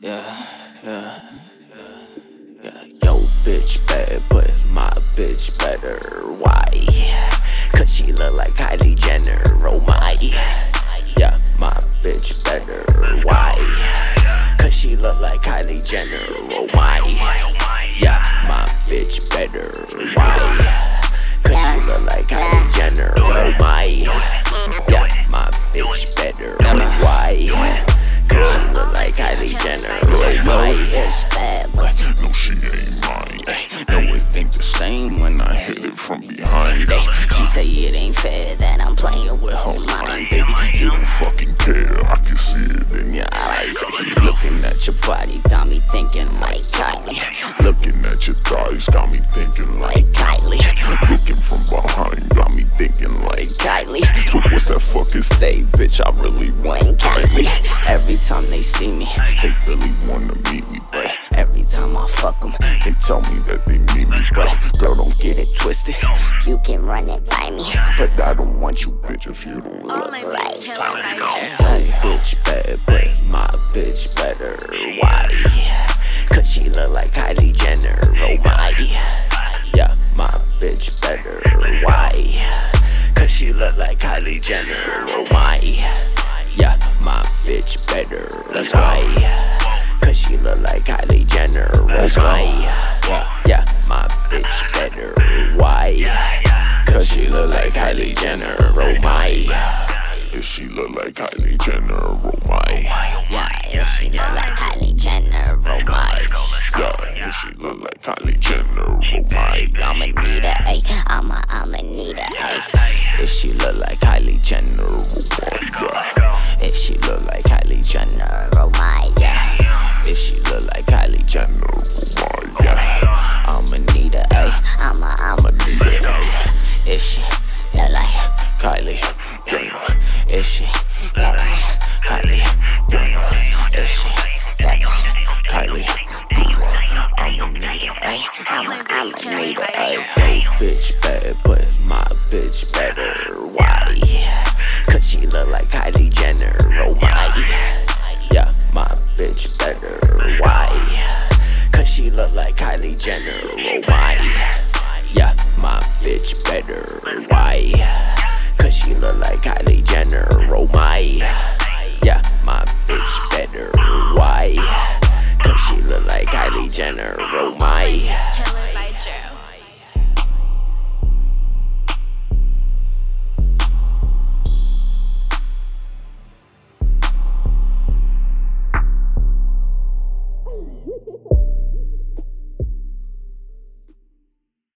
Yeah, yeah, yeah. Yo, bitch bad, but my bitch better. Why? Cause she look like Kylie Jenner. Oh my. Yeah, my bitch better. Why? Cause she look like Kylie Jenner. Oh my. Yeah, my bitch better. Why? Cause she look like Kylie Jenner. Oh my. Yeah, my bitch better. Why? Cause she look like Kylie Jenner. Oh my. It's bad, but No, she ain't mine. No, it ain't the same when I hit it from behind. she say it ain't fair Looking at your body got me thinking like Kylie, Looking at your thighs got me thinking like. Kylie, That fucking say, bitch? I really want Kylie. every time they see me, They really wanna meet me, but every time I fuck them, they tell me that they need me. But girl, don't get it twisted. you can run it by me. But I don't want you, bitch, if you don't All look my like beats tailored. My bitch but my bitch better. Why? Cause she look like Kylie Jenner. Oh my. Yeah, my bitch better. Why? Cause she look like Kylie Jenner. Oh my. Yeah, my bitch better. That's why. Cause she look like Kylie Jenner. Oh my. Yeah, my bitch better. Why? Cause she look like Kylie Jenner. Oh my. If she look like Kylie Jenner, oh my. Yeah, if she look like Kylie Jenner, oh my. Yeah, if she look like Kylie Jenner, oh my. I'ma need a A, I'ma, I'ma need a A. If she look like Kylie Jenner, oh Yeah. If she look like Kylie Jenner, Oh my, yeah. if she look like Kylie Jenner, Oh my, yeah. I'ma need a A. I'ma, I'ma Need a A. If she look like, Kylie, damn. If she look like, Kylie, damn. If she look like. Kylie, I'ma need a A. I'ma, I'ma need A. A. Bitch bad, but my bitch better. Why? Cause she look like Kylie Jenner. Oh my. Yeah, my bitch better. Why? Cause she look like Kylie Jenner. Oh my. Yeah, my bitch better. Why? Cause she look like Kylie Jenner. Oh my.